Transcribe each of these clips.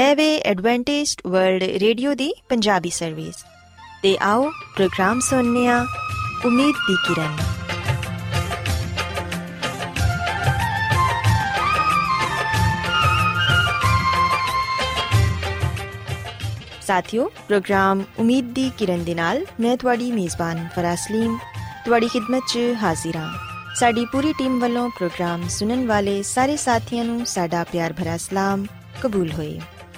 ਐਵੇ Adventist world radio ਦੀ Punjabi service. ਤੇ ਆਓ ਪ੍ਰੋਗਰਾਮ ਸੁਣਨੇ ਆ ਉਮੀਦ ਦੀ ਕਿਰਨ। ਸਾਥਿਓ, ਪ੍ਰੋਗਰਾਮ ਉਮੀਦ ਦੀ ਕਿਰਨ ਦੇ ਨਾਲ ਮੈਂ ਤੁਹਾਡੀ ਮੇਜ਼ਬਾਨ ਫਰਾਸਲੀਮ ਤੁਹਾਡੀ ਖidmat 'ਚ ਹਾਜ਼ਰ ਹਾਂ। ਸਾਡੀ ਪੂਰੀ ਟੀਮ ਵੱਲੋਂ ਪ੍ਰੋਗਰਾਮ ਸੁਣਨ ਵਾਲੇ ਸਾਰੇ ਸਾਥੀਆਂ ਨੂੰ ਸਾਡਾ ਪਿਆਰ ਭਰਾ ਸਲਾਮ ਕਬੂਲ ਹੋਏ।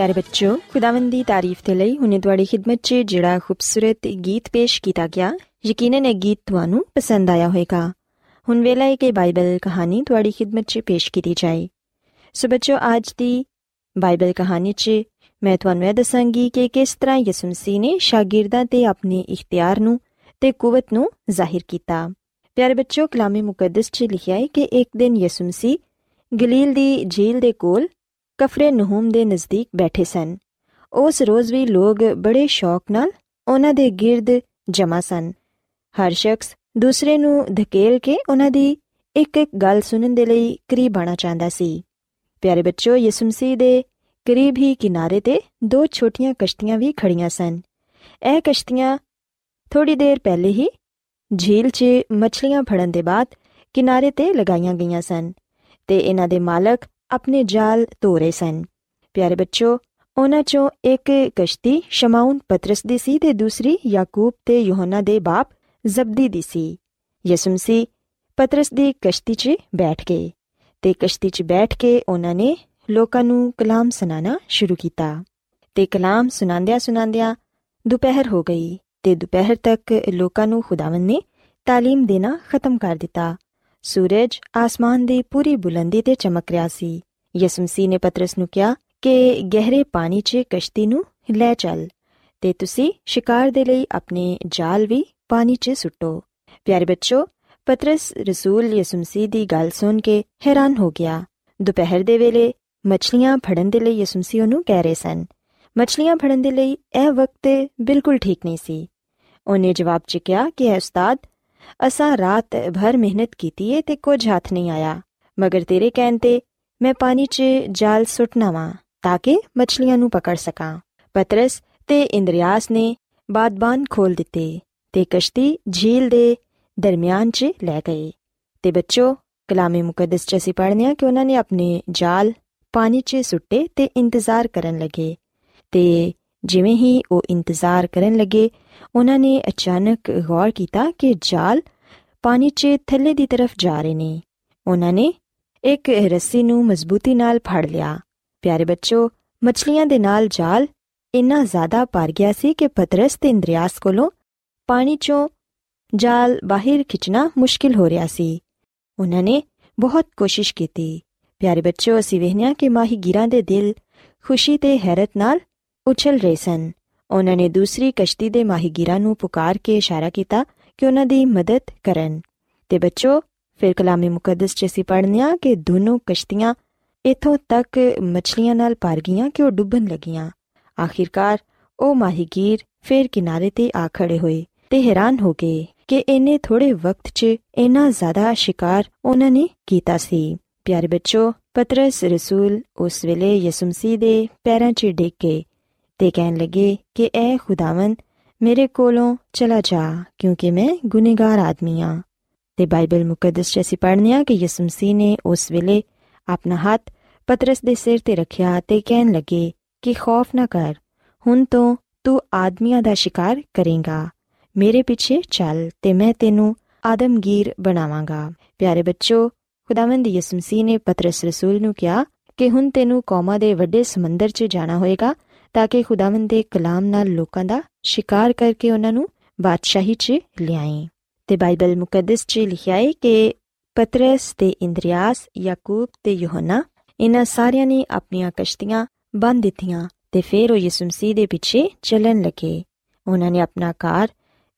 ਪਿਆਰੇ ਬੱਚੋ ਖੁਦਾਵੰਦ ਦੀ ਤਾਰੀਫ ਤੇ ਲਈ ਹੁਣੇ ਤੁਹਾਡੀ ਖidmat 'ਚ ਜਿਹੜਾ ਖੂਬਸੂਰਤ ਗੀਤ ਪੇਸ਼ ਕੀਤਾ ਗਿਆ ਯਕੀਨਨ ਇਹ ਗੀਤ ਤੁਹਾਨੂੰ ਪਸੰਦ ਆਇਆ ਹੋਵੇਗਾ ਹੁਣ ਵੇਲਾ ਹੈ ਕਿ ਬਾਈਬਲ ਕਹਾਣੀ ਤੁਹਾਡੀ ਖidmat 'ਚ ਪੇਸ਼ ਕੀਤੀ ਜਾਏ ਸੋ ਬੱਚੋ ਅੱਜ ਦੀ ਬਾਈਬਲ ਕਹਾਣੀ 'ਚ ਮੈਂ ਤੁਹਾਨੂੰ ਇਹ ਦੱਸਾਂਗੀ ਕਿ ਕਿਸ ਤਰ੍ਹਾਂ ਯਿਸੂ ਮਸੀਹ ਨੇ ਸ਼ਾਗਿਰਦਾਂ ਤੇ ਆਪਣੇ ਇਖਤਿਆਰ ਨੂੰ ਤੇ ਕੂਵਤ ਨੂੰ ਜ਼ਾਹਿਰ ਕੀਤਾ ਪਿਆਰੇ ਬੱਚੋ ਕਲਾਮੇ ਮੁਕੱਦਸ 'ਚ ਲਿਖਿਆ ਹੈ ਕਿ ਇੱਕ ਦਿਨ ਯਿਸੂ ਮਸੀਹ ਗਲੀਲ ਦੀ ਝੀਲ ਦੇ ਕੋਲ ਕਫਰੇ ਨਹੂਮ ਦੇ ਨਜ਼ਦੀਕ ਬੈਠੇ ਸਨ। ਉਸ ਰੋਜ਼ ਵੀ ਲੋਕ ਬੜੇ ਸ਼ੌਕ ਨਾਲ ਉਹਨਾਂ ਦੇ ਗਿਰਦ ਜਮਾ ਸਨ। ਹਰ ਸ਼ਖਸ ਦੂਸਰੇ ਨੂੰ ਧਕੇਲ ਕੇ ਉਹਨਾਂ ਦੀ ਇੱਕ ਇੱਕ ਗੱਲ ਸੁਣਨ ਦੇ ਲਈ ਕਰੀਬ ਆਣਾ ਚਾਹੁੰਦਾ ਸੀ। ਪਿਆਰੇ ਬੱਚੋ ਯਿਸੂ ਮਸੀਹ ਦੇ ਕਰੀਬ ਹੀ ਕਿਨਾਰੇ ਤੇ ਦੋ ਛੋਟੀਆਂ ਕਸ਼ਤੀਆਂ ਵੀ ਖੜੀਆਂ ਸਨ। ਇਹ ਕਸ਼ਤੀਆਂ ਥੋੜੀ ਦੇਰ ਪਹਿਲੇ ਹੀ ਝੀਲ 'ਚ ਮੱਛਲੀਆਂ ਫੜਨ ਦੇ ਬਾਅਦ ਕਿਨਾਰੇ ਤੇ ਲਗਾਈਆਂ ਗਈਆਂ ਸਨ ਤੇ ਇਹਨਾਂ ਦੇ ਮਾਲਕ ਆਪਣੇ ਜਾਲ ਧੋ ਰਹੇ ਸਨ ਪਿਆਰੇ ਬੱਚੋ ਉਹਨਾਂ ਚੋਂ ਇੱਕ ਕਸ਼ਤੀ ਸ਼ਮਾਉਨ ਪਤਰਸ ਦੀ ਸੀ ਤੇ ਦੂਸਰੀ ਯਾਕੂਬ ਤੇ ਯੋਹਨਾ ਦੇ ਬਾਪ ਜ਼ਬਦੀ ਦੀ ਸੀ ਯਿਸੂ ਮਸੀਹ ਪਤਰਸ ਦੀ ਕਸ਼ਤੀ 'ਚ ਬੈਠ ਗਏ ਤੇ ਕਸ਼ਤੀ 'ਚ ਬੈਠ ਕੇ ਉਹਨਾਂ ਨੇ ਲੋਕਾਂ ਨੂੰ ਕਲਾਮ ਸੁਣਾਣਾ ਸ਼ੁਰੂ ਕੀਤਾ ਤੇ ਕਲਾਮ ਸੁਣਾਉਂਦਿਆਂ ਸੁਣਾਉਂਦਿਆਂ ਦੁਪਹਿਰ ਹੋ ਗਈ ਤੇ ਦੁਪਹਿਰ ਤੱਕ ਲੋਕਾਂ ਨੂੰ ਖੁਦਾਵੰ ਨੇ تعلیم ਦੇਣਾ ਖਤਮ ਕਰ ਦਿੱਤਾ ਸੂਰਜ ਆਸਮਾਨ ਦੀ ਪੂਰੀ ਬੁਲੰਦੀ ਤੇ ਚਮਕ ਰਿਹਾ ਸੀ। ਯਿਸੂ ਮਸੀਹ ਨੇ ਪਤਰਸ ਨੂੰ ਕਿਹਾ ਕਿ ਗਹਿਰੇ ਪਾਣੀ 'ਚ ਕਸ਼ਤੀ ਨੂੰ ਲੈ ਚੱਲ ਤੇ ਤੁਸੀਂ ਸ਼ਿਕਾਰ ਦੇ ਲਈ ਆਪਣੇ ਜਾਲ ਵੀ ਪਾਣੀ 'ਚ ਸੁੱਟੋ। ਪਿਆਰੇ ਬੱਚੋ, ਪਤਰਸ ਰਸੂਲ ਯਿਸੂ ਮਸੀਹ ਦੀ ਗੱਲ ਸੁਣ ਕੇ ਹੈਰਾਨ ਹੋ ਗਿਆ। ਦੁਪਹਿਰ ਦੇ ਵੇਲੇ ਮੱਛਲੀਆਂ ਫੜਨ ਦੇ ਲਈ ਯਿਸੂ ਮਸੀਹ ਉਹਨੂੰ ਕਹਿ ਰਹੇ ਸਨ। ਮੱਛਲੀਆਂ ਫੜਨ ਦੇ ਲਈ ਇਹ ਵਕਤ ਬਿਲਕੁਲ ਠੀਕ ਨਹੀਂ ਸੀ। ਉਹਨੇ ਜਵਾਬ ਚ ਕਿਹਾ ਕਿ ਐ ਉਸਤਾਦ ਅਸਾਂ ਰਾਤ ਭਰ ਮਿਹਨਤ ਕੀਤੀ ਏ ਤੇ ਕੁਝ ਹੱਥ ਨਹੀਂ ਆਇਆ ਮਗਰ ਤੇਰੇ ਕਹਿਣ ਤੇ ਮੈਂ ਪਾਣੀ 'ਚ ਜਾਲ ਸੁੱਟਣਾ ਵਾਂ ਤਾਂ ਕਿ ਮੱਛਲੀਆਂ ਨੂੰ ਪਕੜ ਸਕਾਂ ਪਤਰਸ ਤੇ ਇੰਦਰੀਆਸ ਨੇ ਬਾਦਬਾਨ ਖੋਲ ਦਿੱਤੇ ਤੇ ਕਸ਼ਤੀ ਝੀਲ ਦੇ ਦਰਮਿਆਨ 'ਚ ਲੈ ਗਏ ਤੇ ਬੱਚੋ ਕਲਾਮੇ ਮੁਕੱਦਸ 'ਚ ਅਸੀਂ ਪੜ੍ਹਨੇ ਆ ਕਿ ਉਹਨਾਂ ਨੇ ਆਪਣੇ ਜਾਲ ਪਾਣੀ 'ਚ ਸੁੱਟੇ ਤੇ ਇੰਤਜ਼ਾਰ ਕਰਨ ਲੱਗੇ ਤੇ ਜਿਵੇਂ ਹੀ ਉਹ ਇੰਤਜ਼ਾਰ ਕਰਨ ਲੱਗੇ, ਉਹਨਾਂ ਨੇ ਅਚਾਨਕ ਗੌਰ ਕੀਤਾ ਕਿ ਜਾਲ ਪਾਣੀ 'ਚ ਥੱਲੇ ਦੀ ਤਰਫ ਜਾ ਰਹੇ ਨੇ। ਉਹਨਾਂ ਨੇ ਇੱਕ ਰੱਸੀ ਨੂੰ ਮਜ਼ਬੂਤੀ ਨਾਲ ਫੜ ਲਿਆ। ਪਿਆਰੇ ਬੱਚੋ, ਮੱਛਲੀਆਂ ਦੇ ਨਾਲ ਜਾਲ ਇੰਨਾ ਜ਼ਿਆਦਾ ਭਰ ਗਿਆ ਸੀ ਕਿ ਪਤਰਸ ਤੇ ਇੰਦਰੀਆਸ ਕੋਲੋਂ ਪਾਣੀ 'ਚੋਂ ਜਾਲ ਬਾਹਰ ਖਿੱਚਣਾ ਮੁਸ਼ਕਿਲ ਹੋ ਰਿਹਾ ਸੀ। ਉਹਨਾਂ ਨੇ ਬਹੁਤ ਕੋਸ਼ਿਸ਼ ਕੀਤੀ। ਪਿਆਰੇ ਬੱਚੋ, ਅਸੀਂ ਵੇਖਿਆ ਕਿ ਮਾਹੀਗੀਰਾਂ ਦੇ ਦਿਲ ਖੁਸ਼ੀ ਤੇ ਹੈਰਤ ਨਾਲ ਉਛਲ ਰਹੇ ਸਨ। ਉਹਨਾਂ ਨੇ ਦੂਸਰੀ ਕਸ਼ਤੀ ਦੇ ਮਾਹੀਗੀਰਾਂ ਨੂੰ ਪੁਕਾਰ ਕੇ ਇਸ਼ਾਰਾ ਕੀਤਾ ਕਿ ਉਹਨਾਂ ਦੀ ਮਦਦ ਕਰਨ। ਤੇ ਬੱਚੋ, ਫਿਰ ਕਲਾਮੇ ਮੁਕੱਦਸ 'ਚ ਅਸੀਂ ਪੜ੍ਹਨਿਆ ਕਿ ਦੋਨੋਂ ਕਸ਼ਤੀਆਂ ਇਥੋਂ ਤੱਕ ਮੱਛਲੀਆਂ ਨਾਲ ਭਰ ਗਈਆਂ ਕਿ ਉਹ ਡੁੱਬਣ ਲੱਗੀਆਂ। ਆਖਿਰਕਾਰ ਉਹ ਮਾਹੀਗੀਰ ਫਿਰ ਕਿਨਾਰੇ ਤੇ ਆ ਖੜੇ ਹੋਏ ਤੇ ਹੈਰਾਨ ਹੋ ਗਏ ਕਿ ਇਹਨੇ ਥੋੜੇ ਵਕਤ 'ਚ ਇੰਨਾ ਜ਼ਿਆਦਾ ਸ਼ਿਕਾਰ ਉਹਨਾਂ ਨੇ ਕੀਤਾ ਸੀ। ਪਿਆਰੇ ਬੱਚੋ, ਪਤਰਸ ਰਸੂਲ ਉਸ ਵੇਲੇ ਯਿਸੂ ਮਸੀਹ ਦੇ ਪੈਰਾਂ 'ਚ ਡਿੱਗ ਕੇ ਤੇ ਕਹਿਣ ਲੱਗੇ ਕਿ ਐ ਖੁਦਾਵੰਦ, ਮੇਰੇ ਕੋਲੋਂ ਚਲਾ ਜਾ, ਕਿਉਂਕਿ ਮੈਂ ਗੁਨੇਗਾਰ ਆਦਮੀ ਆ। ਤੇ ਬਾਈਬਲ ਮੁਕੱਦਸ 'ਚ ਅਸੀਂ ਪੜ੍ਹਨੇ ਆ ਕਿ ਯਿਸੂ ਮਸੀਹ ਨੇ ਉਸ ਵੇਲੇ ਆਪਣਾ ਹੱਥ ਪਤਰਸ ਦੇ ਸਿਰ ਤੇ ਰੱਖਿਆ ਤੇ ਕਹਿਣ ਲੱਗੇ ਕਿ ਖੌਫ ਨਾ ਕਰ, ਹੁਣ ਤੋਂ ਤੂੰ ਆਦਮੀਆਂ ਦਾ ਸ਼ਿਕਾਰ ਕਰੇਗਾ। ਮੇਰੇ ਪਿੱਛੇ ਚੱਲ ਤੇ ਮੈਂ ਤੈਨੂੰ ਆਦਮਗੀਰ ਬਣਾਵਾਂਗਾ। ਪਿਆਰੇ ਬੱਚੋ, ਖੁਦਾਵੰਦ ਯਿਸੂ ਮਸੀਹ ਨੇ ਪਤਰਸ ਰਸੂਲ ਨੂੰ ਕਿਹਾ ਕਿ ਹੁਣ ਤੈਨੂੰ ਕੌਮਾਂ ਦੇ ਵੱਡੇ ਸਮੁੰਦਰ 'ਚ ਜਾਣਾ ਹੋਏਗਾ ਤਾਂ ਕਿ ਖੁਦਾਵੰਦ ਦੇ ਕਲਾਮ ਨਾਲ ਲੋਕਾਂ ਦਾ ਸ਼ਿਕਾਰ ਕਰਕੇ ਉਹਨਾਂ ਨੂੰ ਬਾਦਸ਼ਾਹੀ 'ਚ ਲਿਆਏ ਤੇ ਬਾਈਬਲ ਮੁਕੱਦਸ 'ਚ ਲਿਖਿਆ ਹੈ ਕਿ ਪਤਰਸ ਤੇ ਇੰਦਰੀਆਸ, ਯਾਕੂਬ ਤੇ ਯੋਹਨਾ ਇਹਨਾਂ ਸਾਰਿਆਂ ਨੇ ਆਪਣੀਆਂ ਕਸ਼ਤੀਆਂ ਬੰਦ ਦਿੱਤੀਆਂ ਤੇ ਫਿਰ ਉਹ ਯਿਸੂ ਮਸੀਹ ਦੇ ਪਿੱਛੇ ਚੱਲਣ ਲੱਗੇ। ਉਹਨਾਂ ਨੇ ਆਪਣਾ ਘਰ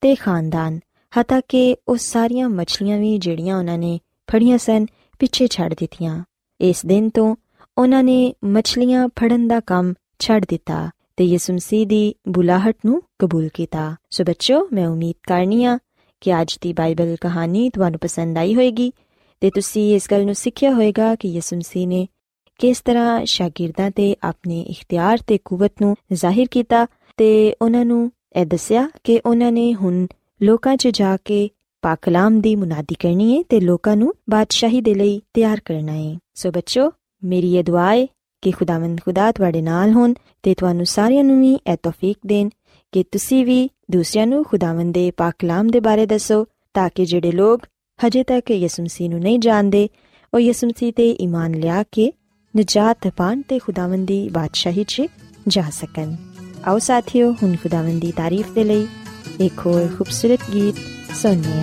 ਤੇ ਖਾਨਦਾਨ, ਹਤਾ ਕਿ ਉਹ ਸਾਰੀਆਂ ਮੱਛਲੀਆਂ ਵੀ ਜਿਹੜੀਆਂ ਉਹਨਾਂ ਨੇ ਫੜੀਆਂ ਸਨ, ਪਿੱਛੇ ਛੱਡ ਦਿੱਤੀਆਂ। ਇਸ ਦਿਨ ਤੋਂ ਉਹਨਾਂ ਨੇ ਮੱਛਲੀਆਂ ਫੜਨ ਦਾ ਕੰਮ ਛੱਡ ਦਿੱਤਾ ਤੇ ਯਿਸੂ ਮਸੀਹ ਦੀ ਬੁਲਾਹਟ ਨੂੰ ਕਬੂਲ ਕੀਤਾ। ਸੋ ਬੱਚੋ ਮੈਂ ਉਮੀਦ ਕਰਨੀਆ ਕਿ ਅੱਜ ਦੀ ਬਾਈਬਲ ਕਹਾਣੀ ਤੁਹਾਨੂੰ ਪਸੰਦ ਆਈ ਹੋਵੇਗੀ ਤੇ ਤੁਸੀਂ ਇਸ ਗੱਲ ਨੂੰ ਸਿੱਖਿਆ ਹੋਵੇਗਾ ਕਿ ਯਿਸੂ ਮਸੀਹ ਨੇ ਕਿਸ ਤਰ੍ਹਾਂ ਸ਼ਾਗਿਰਦਾਂ ਤੇ ਆਪਣੇ ਇਖਤਿਆਰ ਤੇ ਕੂਵਤ ਨੂੰ ਜ਼ਾਹਿਰ ਕੀਤਾ ਤੇ ਉਹਨਾਂ ਨੂੰ ਇਹ ਦੱਸਿਆ ਕਿ ਉਹਨਾਂ ਨੇ ਹੁਣ ਲੋਕਾਂ 'ਚ ਜਾ ਕੇ ਪਾਕਲਾਮ ਦੀ ਮੁਨਾਦੀ ਕਰਨੀ ਹੈ ਤੇ ਲੋਕਾਂ ਨੂੰ ਬਾਦਸ਼ਾਹੀ ਦੇ ਲਈ ਤਿਆਰ ਕਰਨਾ ਹੈ ਸੋ ਬੱਚੋ ਮੇਰੀ ਇਹ ਦੁਆ ਹੈ ਕਿ ਖੁਦਾਵੰਦ ਖੁਦਾ ਤੁਹਾਡੇ ਨਾਲ ਹੋਣ ਤੇ ਤੁਹਾਨੂੰ ਸਾਰਿਆਂ ਨੂੰ ਵੀ ਇਹ ਤੌਫੀਕ ਦੇਣ। ਕਿ ਤੁਸੀਂ ਵੀ ਦੂਸਰਿਆਂ ਨੂੰ ਖੁਦਾਵੰਦ ਦੇ ਪਾਕਲਾਮ ਦੇ ਬਾਰੇ ਦੱਸੋ ਤਾਂ ਕਿ ਜਿਹੜੇ ਲੋਕ ਹਜੇ ਤੱਕ ਯਿਸੂ ਮਸੀਹ ਨੂੰ ਨਹੀਂ ਜਾਣਦੇ, ਉਹ ਯਿਸੂ ਮਸੀਹ ਤੇ ਈਮਾਨ ਲਿਆ ਕੇ ਨਜਾਤ ਪਾਣ ਤੇ ਖੁਦਾਵੰਦ ਦੀ ਬਾਦਸ਼ਾਹੀ 'ਚ ਜਾ ਸਕਣ। ਆਓ ਸਾਥੀਓ, ਹੁਣ ਖੁਦਾਵੰਦ ਦੀ ਤਾਰੀਫ ਦੇ ਲਈ ਇੱਕ ਹੋਰ ਖੂਬਸੂਰਤ ਗੀਤ ਸੁਣੀਏ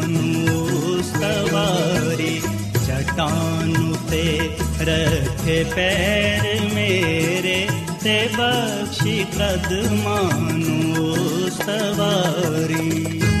सवारी सवा ते रख पैर मेरे ते ब्शिपद मा सवारी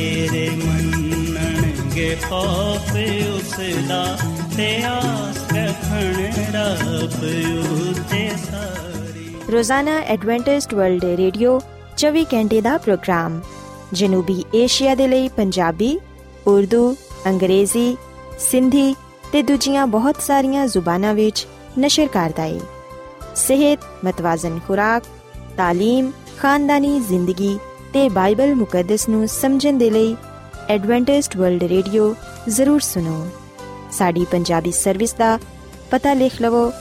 ਮੰਨਣਗੇ ਖੌਫ ਉਸ ਦਾ ਤੇ ਆਸ ਰੱਖਣ ਰੱਬ ਉਤੇ ਸਾਰੀ ਰੋਜ਼ਾਨਾ ਐਡਵੈਂਟਿਸਟ ਵਰਲਡ ਰੇਡੀਓ 24 ਘੰਟੇ ਦਾ ਪ੍ਰੋਗਰਾਮ ਜਨੂਬੀ ਏਸ਼ੀਆ ਦੇ ਲਈ ਪੰਜਾਬੀ ਉਰਦੂ ਅੰਗਰੇਜ਼ੀ ਸਿੰਧੀ ਤੇ ਦੂਜੀਆਂ ਬਹੁਤ ਸਾਰੀਆਂ ਜ਼ੁਬਾਨਾਂ ਵਿੱਚ ਨਸ਼ਰ ਕਰਦਾ ਹੈ ਸਿਹਤ ਮਤਵਾਜ਼ਨ ਖੁਰਾਕ تعلیم ਖਾਨਦਾਨੀ ਜ਼ਿੰਦਗੀ ਤੇ ਬਾਈਬਲ ਮੁਕੱਦਸ ਨੂੰ ਸਮਝਣ ਦੇ ਲਈ ਐਡਵੈਂਟਿਸਟ ਵਰਲਡ ਰੇਡੀਓ ਜ਼ਰੂਰ ਸੁਣੋ। ਸਾਡੀ ਪੰਜਾਬੀ ਸਰਵਿਸ ਦਾ ਪਤਾ ਲਿਖ ਲਵੋ।